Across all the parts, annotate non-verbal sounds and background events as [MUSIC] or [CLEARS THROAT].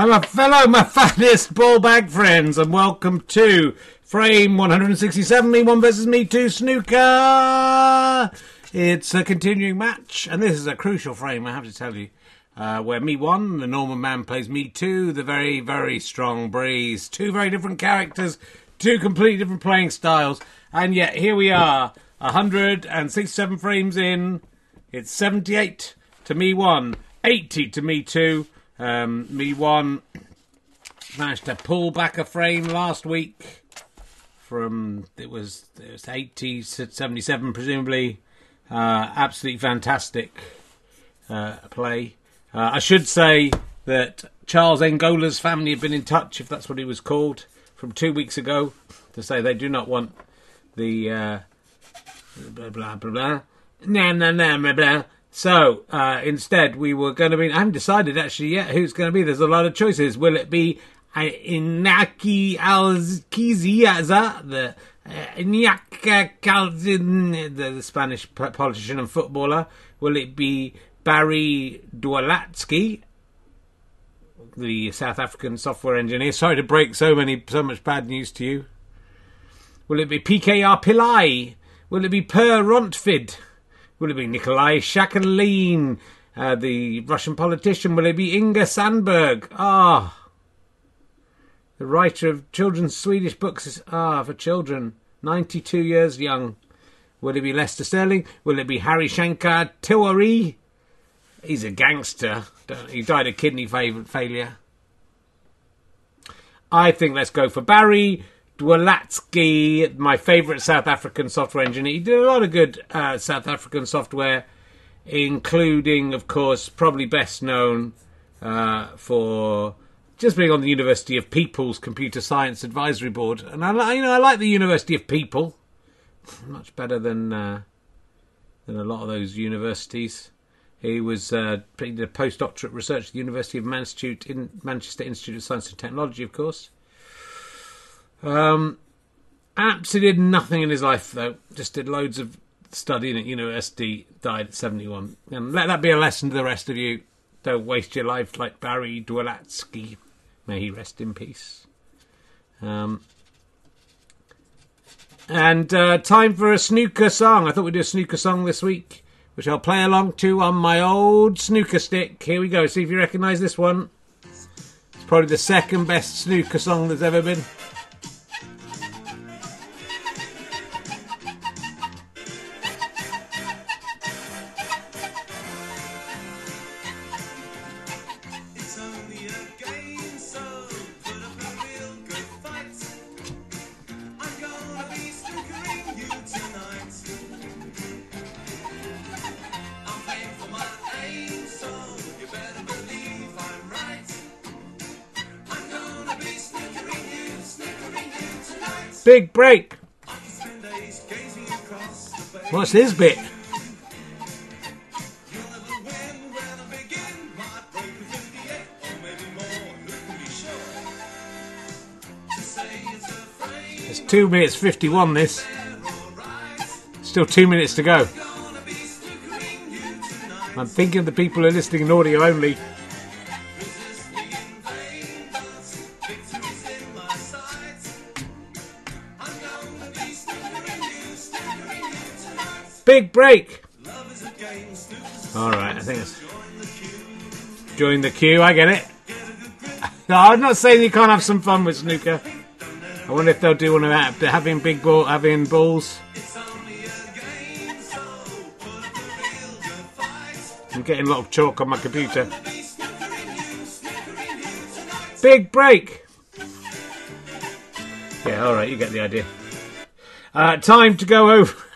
Hello, fellow my ball bag friends, and welcome to Frame 167, Me 1 versus Me 2 Snooker! It's a continuing match, and this is a crucial frame, I have to tell you, uh, where Me 1, the Norman man, plays Me 2, the very, very strong Breeze. Two very different characters, two completely different playing styles, and yet here we are, 167 frames in, it's 78 to Me 1, 80 to Me 2. Um, me one managed to pull back a frame last week from it was it was 80 to 77 presumably. Uh, absolutely fantastic uh, play. Uh, I should say that Charles Ngola's family have been in touch, if that's what he was called, from two weeks ago to say they do not want the uh, blah blah blah blah. Blah, blah. So uh, instead, we were going to be. I haven't decided actually yet who's going to be. There's a lot of choices. Will it be uh, Inaki Alkiziaza, the uh, Iñaki the, the Spanish politician and footballer? Will it be Barry Dwolatzky, the South African software engineer? Sorry to break so many, so much bad news to you. Will it be PKR Pillai? Will it be Per Rontfid? Will it be Nikolai Sakhalin, uh, the Russian politician? Will it be Inga Sandberg? Ah. The writer of children's Swedish books ah for children, 92 years young. Will it be Lester Sterling? Will it be Hari Shankar Tiwari? He's a gangster. He died of kidney failure. I think let's go for Barry Dwolatzky, my favourite South African software engineer. He did a lot of good uh, South African software, including, of course, probably best known uh, for just being on the University of People's Computer Science Advisory Board. And I, you know, I like the University of People [SIGHS] much better than uh, than a lot of those universities. He was uh, he did a postdoctorate research at the University of Manchester, in Manchester Institute of Science and Technology, of course. Um, absolutely did nothing in his life though. Just did loads of studying at university. Died at seventy-one. And let that be a lesson to the rest of you. Don't waste your life like Barry Dwolatzky. May he rest in peace. Um, and uh, time for a snooker song. I thought we'd do a snooker song this week, which I'll play along to on my old snooker stick. Here we go. See if you recognise this one. It's probably the second best snooker song there's ever been. Big break. What's his bit? It's two minutes fifty-one. This still two minutes to go. I'm thinking of the people who are listening in audio only. Big break. All right, I think it's join the queue. I get it. [LAUGHS] No, I'm not saying you can't have some fun with snooker. I wonder if they'll do one of that, having big ball, having balls. I'm getting a lot of chalk on my computer. Big break. Yeah, all right, you get the idea. Uh, time to go over.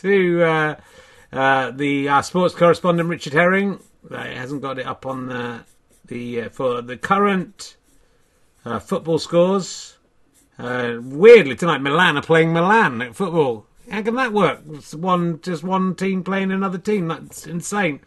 To uh, uh, the uh, sports correspondent Richard Herring. he hasn't got it up on the the uh, for the current uh, football scores. weirdly tonight, Milan are playing Milan at football. How can that work? It's one just one team playing another team. That's insane.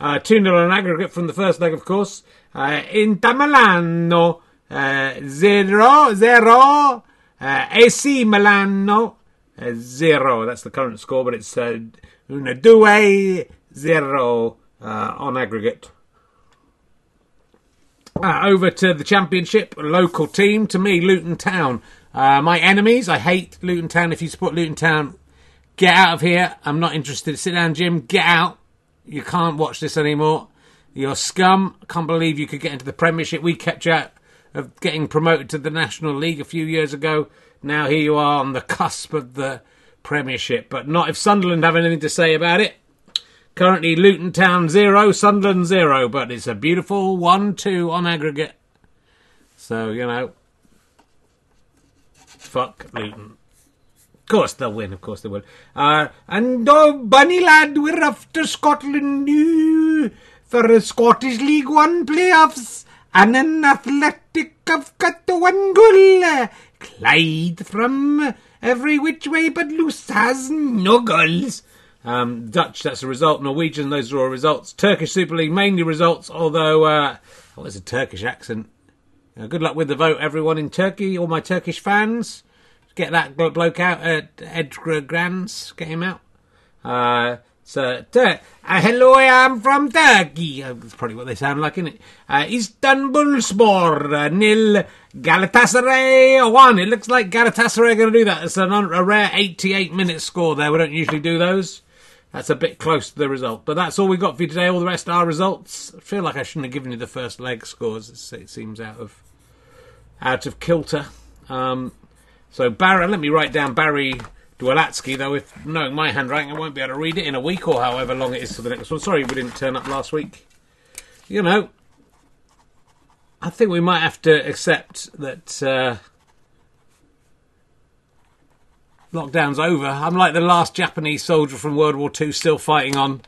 Uh, 2 0 on aggregate from the first leg, of course. Uh, Inter Milano, uh, 0 0. Uh, AC Milano, uh, zero. That's the current score, but it's uh, una due zero uh, on aggregate. Uh, over to the championship, local team. To me, Luton Town. Uh, my enemies. I hate Luton Town. If you support Luton Town, get out of here. I'm not interested. Sit down, Jim. Get out. You can't watch this anymore. You're scum. I can't believe you could get into the Premiership. We kept you out of getting promoted to the National League a few years ago. Now here you are on the cusp of the Premiership, but not if Sunderland have anything to say about it. Currently, Luton Town zero, Sunderland zero, but it's a beautiful one-two on aggregate. So you know, fuck Luton. Of course they'll win. Of course they will. Uh, and oh, bunny lad, we're off to Scotland for the Scottish League One playoffs. And Annan Athletic got the one. Clyde from every which way but loose has no. Um, Dutch, that's a result. Norwegian, those are all results. Turkish Super League, mainly results, although, uh, oh, there's a Turkish accent. Uh, good luck with the vote, everyone in Turkey, all my Turkish fans. Get that blo- bloke out at Erdogan's, get him out. Uh, so, uh, hello, I am from Turkey. Uh, that's probably what they sound like, isn't it? Uh, Istanbulspor, uh, nil, Galatasaray, one. It looks like Galatasaray are going to do that. It's an, a rare 88 minute score there. We don't usually do those. That's a bit close to the result. But that's all we've got for you today. All the rest are results. I feel like I shouldn't have given you the first leg scores. It seems out of out of kilter. Um, so Barry, let me write down Barry Dwolatzky, though if knowing my handwriting, I won't be able to read it in a week or however long it is to the next one. Sorry we didn't turn up last week. You know, I think we might have to accept that uh, lockdown's over. I'm like the last Japanese soldier from World War II still fighting on.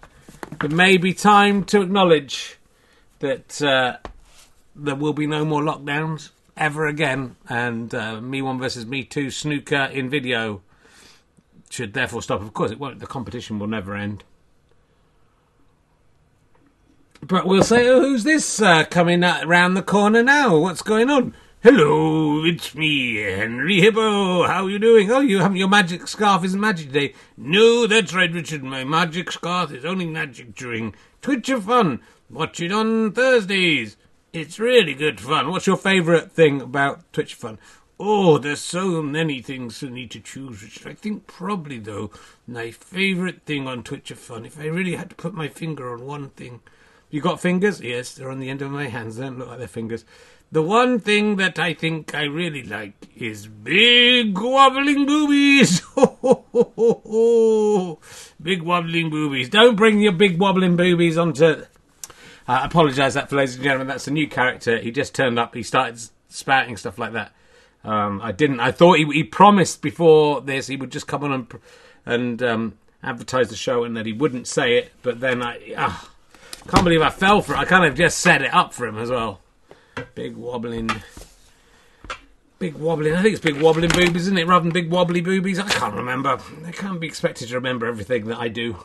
It may be time to acknowledge that uh, there will be no more lockdowns ever again, and uh, Me One versus Me Two snooker in video should therefore stop. Of course, it won't. The competition will never end. But we'll say, oh, who's this uh, coming around the corner now? What's going on? Hello, it's me, Henry Hippo. How are you doing? Oh, you haven't your magic scarf isn't magic today. No, that's right, Richard. My magic scarf is only magic during Twitch of Fun. Watch it on Thursdays. It's really good fun. What's your favourite thing about Twitch Fun? Oh, there's so many things to need to choose. Richard. I think probably though my favourite thing on Twitch of Fun, if I really had to put my finger on one thing, you got fingers? Yes, they're on the end of my hands. They don't look like they're fingers. The one thing that I think I really like is big wobbling boobies. [LAUGHS] big wobbling boobies. Don't bring your big wobbling boobies onto. Uh, I apologise that for ladies and gentlemen. That's a new character. He just turned up. He started spouting stuff like that. Um, I didn't. I thought he, he promised before this he would just come on and and um, advertise the show and that he wouldn't say it. But then I ah, can't believe I fell for it. I kind of just set it up for him as well. Big wobbling. Big wobbling. I think it's big wobbling boobies, isn't it? Rather than big wobbly boobies. I can't remember. I can't be expected to remember everything that I do.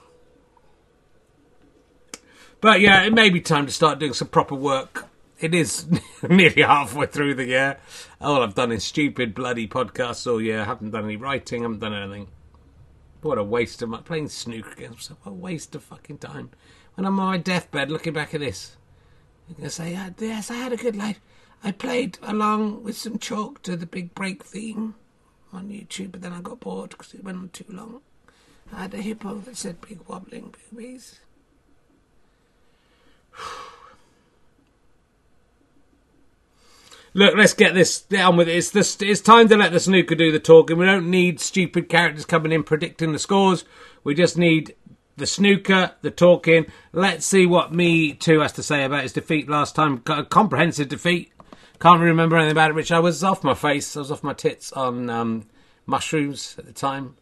But yeah, it may be time to start doing some proper work. It is [LAUGHS] nearly halfway through the year. All I've done is stupid bloody podcasts all year. I haven't done any writing. I haven't done anything. What a waste of my playing snooker myself. What a waste of fucking time. When I'm on my deathbed looking back at this, I'm gonna say, "Ah, yes, I had a good life. I played along with some chalk to the big break theme on YouTube, but then I got bored because it went on too long. I had a hippo that said big wobbling boobies. Look, let's get this down with it. It's, it's time to let the snooker do the talking. We don't need stupid characters coming in predicting the scores. We just need the snooker, the talking. Let's see what Me Too has to say about his defeat last time. A comprehensive defeat. Can't remember anything about it, Rich. I was off my face. I was off my tits on um, mushrooms at the time.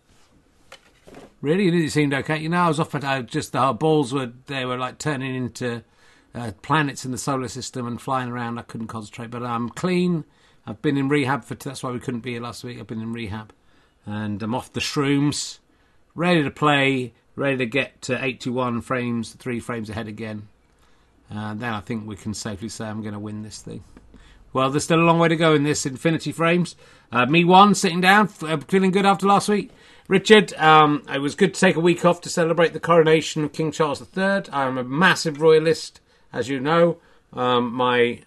Really, it seemed okay. You know, I was off. At, uh, just the balls were they were like turning into uh, planets in the solar system and flying around. I couldn't concentrate, but I'm clean. I've been in rehab for. That's why we couldn't be here last week. I've been in rehab, and I'm off the shrooms, ready to play, ready to get to 81 frames, three frames ahead again. And then I think we can safely say I'm going to win this thing. Well, there's still a long way to go in this Infinity Frames. Uh, me one, sitting down, uh, feeling good after last week. Richard, um, it was good to take a week off to celebrate the coronation of King Charles III. I'm a massive royalist, as you know. Um, my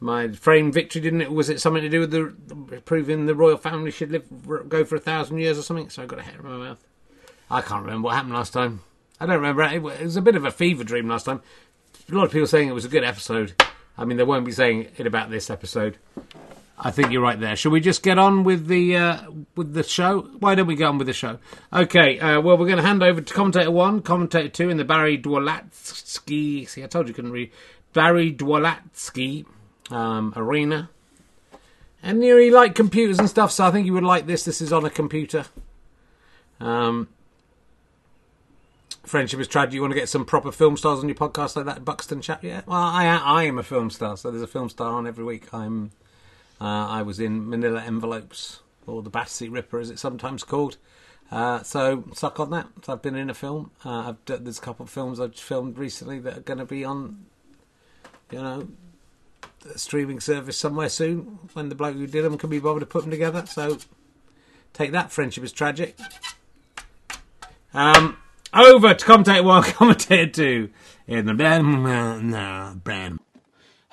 my frame victory, didn't it? Was it something to do with the proving the royal family should live go for a thousand years or something? So I got a hair in my mouth. I can't remember what happened last time. I don't remember. It was a bit of a fever dream last time. A lot of people saying it was a good episode. I mean, they won't be saying it about this episode. I think you're right there. Shall we just get on with the uh, with the show? Why don't we get on with the show? Okay. Uh, well, we're going to hand over to commentator one, commentator two in the Barry Dwolatzky. See, I told you couldn't read Barry Dwolatzky um, arena. And you know, like computers and stuff, so I think you would like this. This is on a computer. Um, Friendship is tragic. You want to get some proper film stars on your podcast like that, Buxton chap? Yeah. Well, I I am a film star, so there's a film star on every week. I'm uh, I was in Manila Envelopes, or the Battersea Ripper, as it's sometimes called. Uh, so suck on that. So I've been in a film. Uh, there's a couple of films I've filmed recently that are going to be on, you know, a streaming service somewhere soon. When the bloke who did them can be bothered to put them together. So take that. Friendship is tragic. Um, over to commentate one, commentator two in the brand.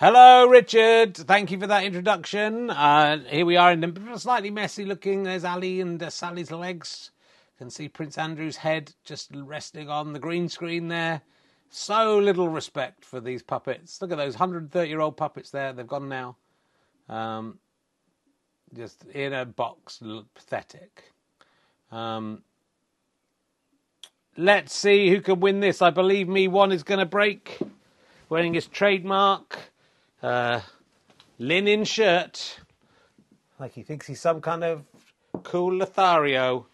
Hello, Richard. Thank you for that introduction. Uh, here we are in the slightly messy looking. There's Ali and uh, Sally's legs. You can see Prince Andrew's head just resting on the green screen there. So little respect for these puppets. Look at those 130 year old puppets there. They've gone now. Um, just in a box. look Pathetic. Um, let's see who can win this. I believe me one is going to break. Wearing his trademark uh, linen shirt, like he thinks he's some kind of cool Lothario.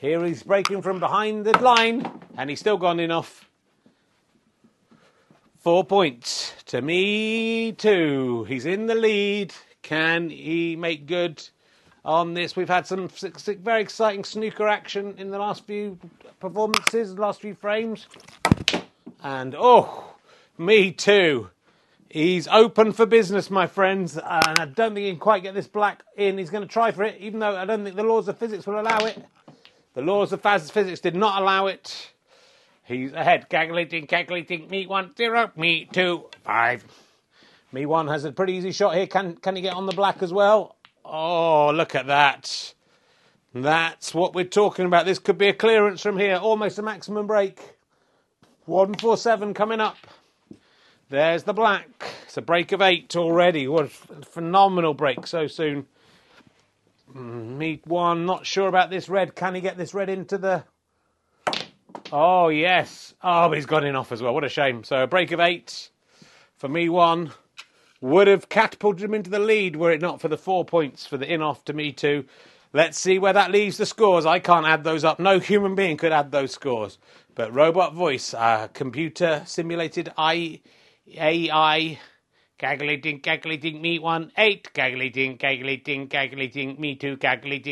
Here he's breaking from behind the line, and he's still gone enough. Four points to me, too. He's in the lead. Can he make good on this? We've had some very exciting snooker action in the last few performances, the last few frames. And oh, me too. He's open for business, my friends, and I don't think he can quite get this black in. He's going to try for it, even though I don't think the laws of physics will allow it. The laws of physics did not allow it. He's ahead, calculating, calculating. Me one zero, me two five. Me one has a pretty easy shot here. Can can he get on the black as well? Oh, look at that! That's what we're talking about. This could be a clearance from here, almost a maximum break. One four seven coming up. There's the black. It's a break of eight already. What a phenomenal break so soon. Mm, Meet one. Not sure about this red. Can he get this red into the. Oh, yes. Oh, but he's got in off as well. What a shame. So a break of eight for me one would have catapulted him into the lead were it not for the four points for the in off to me two. Let's see where that leaves the scores. I can't add those up. No human being could add those scores. But robot voice, uh, computer simulated I AI. Gaggly dink, me one, eight. Dink, gaggly dink, me two. Gaggly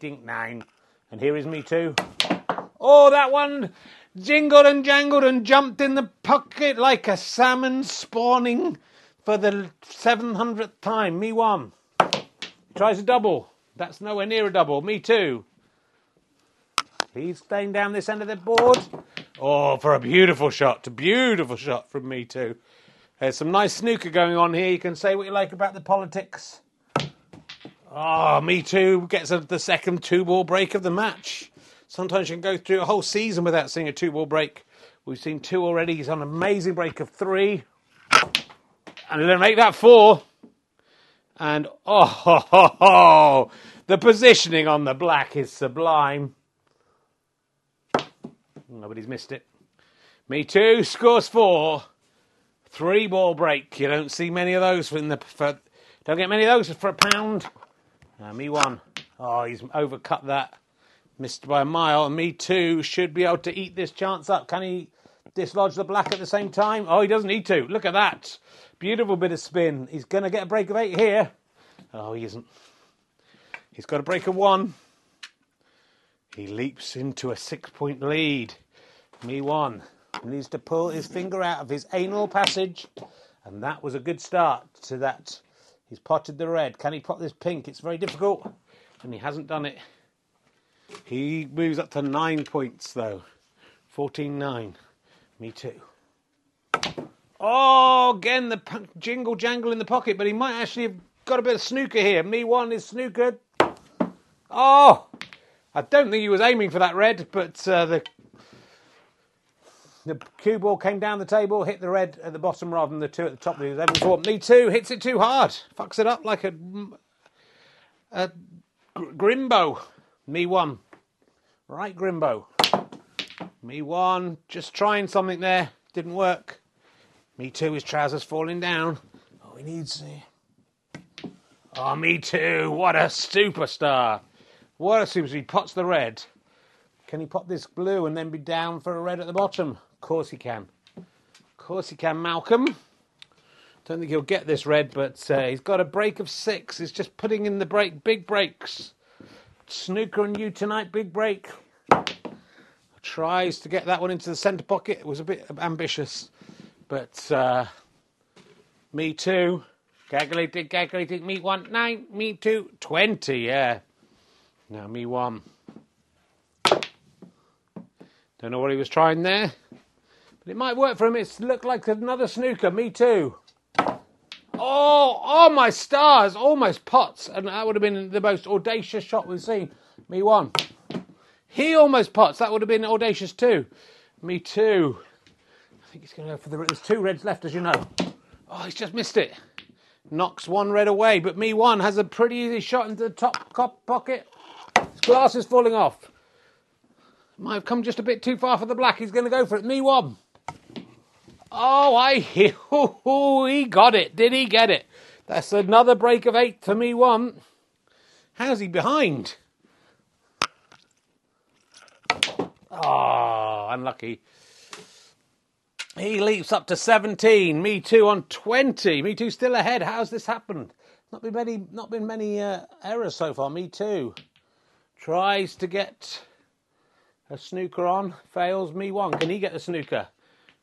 dink, nine. And here is me two. Oh, that one jingled and jangled and jumped in the pocket like a salmon spawning for the 700th time. Me one. Tries a double. That's nowhere near a double. Me two. He's staying down this end of the board. Oh, for a beautiful shot. A beautiful shot from me too. There's some nice snooker going on here. You can say what you like about the politics. Oh, me too gets the second two ball break of the match. Sometimes you can go through a whole season without seeing a two ball break. We've seen two already. He's on an amazing break of three. And to make that four. And oh, ho, ho, ho, the positioning on the black is sublime. Nobody's missed it. Me too. Scores four. Three ball break. You don't see many of those in the. For, don't get many of those for a pound. Uh, me one. Oh, he's overcut that. Missed by a mile. And me two should be able to eat this chance up. Can he dislodge the black at the same time? Oh, he doesn't need to. Look at that. Beautiful bit of spin. He's going to get a break of eight here. Oh, he isn't. He's got a break of one. He leaps into a six point lead. Me one needs to pull his finger out of his anal passage, and that was a good start to that. He's potted the red. Can he pot this pink? It's very difficult, and he hasn't done it. He moves up to nine points though. 14 9. Me too. Oh, again the jingle jangle in the pocket, but he might actually have got a bit of snooker here. Me one is snookered. Oh, I don't think he was aiming for that red, but uh, the the cue ball came down the table, hit the red at the bottom rather than the two at the top. He was aiming for. Me too hits it too hard, fucks it up like a, a Grimbo. Me one, right Grimbo. Me one, just trying something there, didn't work. Me too, his trousers falling down. Oh, he needs. Eh? Oh, me too. What a superstar. What a superstar. He pots the red. Can he pop this blue and then be down for a red at the bottom? Course he can. Of course he can, Malcolm. Don't think he'll get this red, but uh, he's got a break of six. He's just putting in the break, big breaks. Snooker and you tonight, big break. Tries to get that one into the centre pocket. It was a bit ambitious, but uh, me too. Calculated, calculated. Me one, nine. Me two, twenty. Yeah. Now me one. Don't know what he was trying there, but it might work for him. It looked like another snooker. Me too. Oh, oh my stars! Almost pots, and that would have been the most audacious shot we've seen. Me one. He almost pots. That would have been audacious too. Me too. I think he's going to go for the. There's two reds left, as you know. Oh, he's just missed it. Knocks one red away, but me one has a pretty easy shot into the top cop pocket. His glass is falling off. Might have come just a bit too far for the black. He's going to go for it. Me one. Oh, I he [LAUGHS] he got it. Did he get it? That's another break of eight for me one. How's he behind? Oh, unlucky. He leaps up to 17. Me too on 20. Me too still ahead. How's this happened? Not been many, not been many uh, errors so far. Me too. Tries to get a snooker on. Fails. Me one. Can he get the snooker?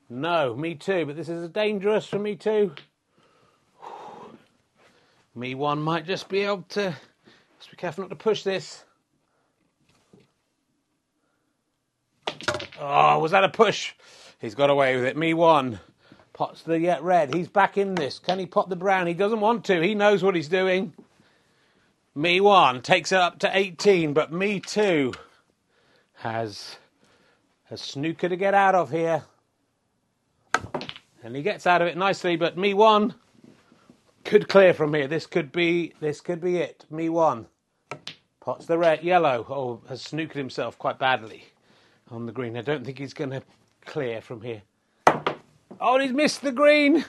No. Me too. But this is dangerous for me too. [SIGHS] Me one might just be able to. Just be careful not to push this. Oh, was that a push? He's got away with it. Me one. Pots the yet red. He's back in this. Can he pot the brown? He doesn't want to. He knows what he's doing. Me one takes it up to 18, but me two has a snooker to get out of here. And he gets out of it nicely, but me one could clear from here. This could be this could be it. Me one. Pots the red yellow. Oh, has snookered himself quite badly on the green. I don't think he's going to clear from here. Oh, he's missed the green.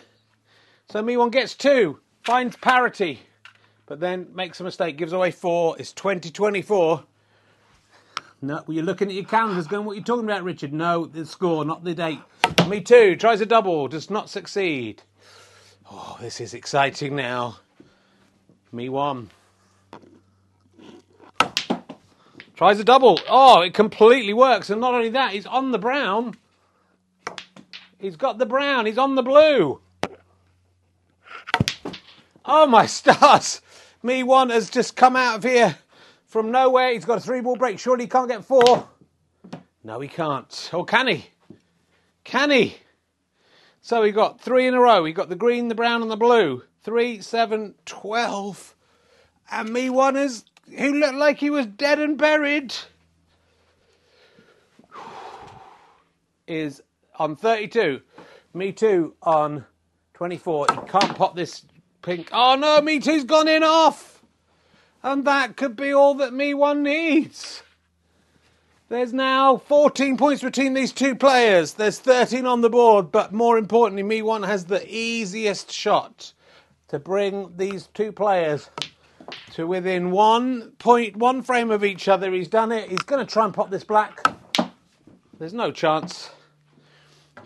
So me one gets two, finds parity, but then makes a mistake, gives away four. It's 2024. No, well, you're looking at your calendars going, what are you talking about, Richard? No, the score, not the date. Me too, tries a double, does not succeed. Oh, this is exciting now. Me one. Tries a double. Oh, it completely works. And not only that, he's on the brown. He's got the brown. He's on the blue. Oh, my [LAUGHS] stars. Me one has just come out of here from nowhere. He's got a three ball break. Surely he can't get four. No, he can't. Or can he? Can he? So he got three in a row. He got the green, the brown, and the blue. Three, seven, twelve. And me one is who looked like he was dead and buried, [SIGHS] is on 32. Me too on 24. He can't pop this pink. Oh no, Me too's gone in off. And that could be all that Me one needs. There's now 14 points between these two players. There's 13 on the board, but more importantly, Me one has the easiest shot to bring these two players to within one point, one frame of each other. He's done it. He's going to try and pop this black. There's no chance.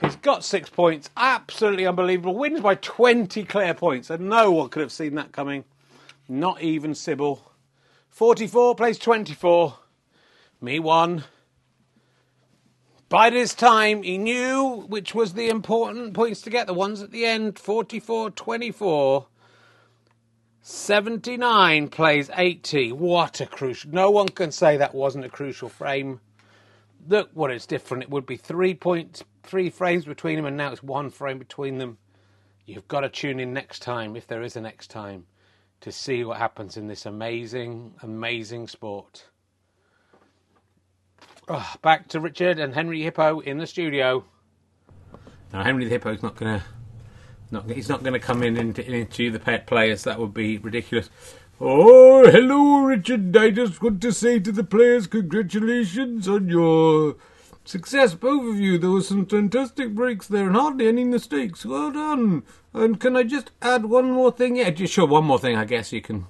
He's got six points. Absolutely unbelievable. Wins by 20 clear points. And no one could have seen that coming. Not even Sybil. 44 plays 24. Me one. By this time, he knew which was the important points to get. The ones at the end 44 24. 79 plays 80. What a crucial. No one can say that wasn't a crucial frame. Look what it's different. It would be three points, three frames between them, and now it's one frame between them. you've got to tune in next time, if there is a next time, to see what happens in this amazing, amazing sport. Oh, back to Richard and Henry Hippo in the studio. Now, Henry the Hippo's not going to. Not, he's not going to come in into, the pet players. That would be ridiculous. Oh, hello, Richard. I just want to say to the players, congratulations on your success, both of you. There were some fantastic breaks there and hardly any mistakes. Well done. And can I just add one more thing? Yeah, just sure, one more thing, I guess you can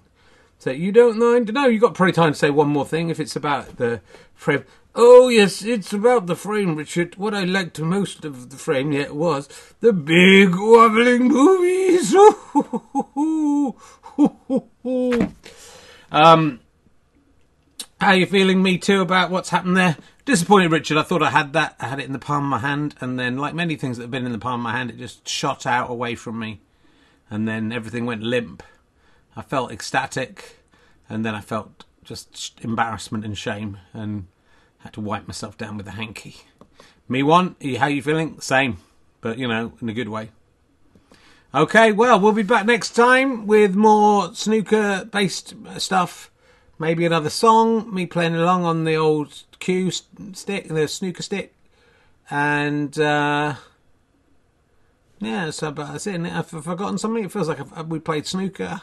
say. You don't mind? No, you've got probably time to say one more thing if it's about the frame. Oh, yes, it's about the frame, Richard. What I liked most of the frame yet was the big wobbling movies. [LAUGHS] um, how are you feeling? Me too about what's happened there. Disappointed, Richard. I thought I had that. I had it in the palm of my hand, and then, like many things that have been in the palm of my hand, it just shot out away from me, and then everything went limp. I felt ecstatic, and then I felt just embarrassment and shame, and had to wipe myself down with a hanky. Me one. How you feeling? Same, but you know, in a good way. Okay, well, we'll be back next time with more snooker based uh, stuff. Maybe another song, me playing along on the old cue stick, the snooker stick. And, uh, yeah, so that's it. I've forgotten something. It feels like we played snooker.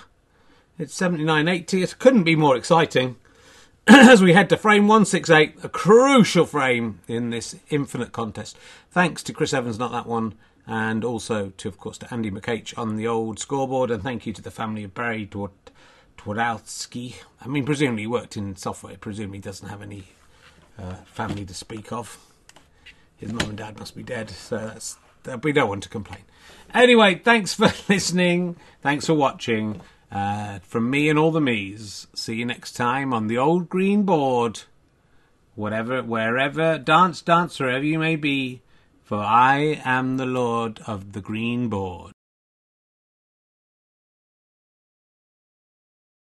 It's 79.80. It couldn't be more exciting. [CLEARS THROAT] As we head to frame 168, a crucial frame in this infinite contest. Thanks to Chris Evans, not that one and also to, of course, to Andy McH on the old scoreboard, and thank you to the family of Barry Dworawski. I mean, presumably he worked in software, presumably he doesn't have any uh, family to speak of. His mum and dad must be dead, so that's we don't want to complain. Anyway, thanks for [LAUGHS] listening. Thanks for watching. Uh, from me and all the me's. See you next time on the old green board. Whatever, wherever, dance, dance, wherever you may be for I am the Lord of the green board.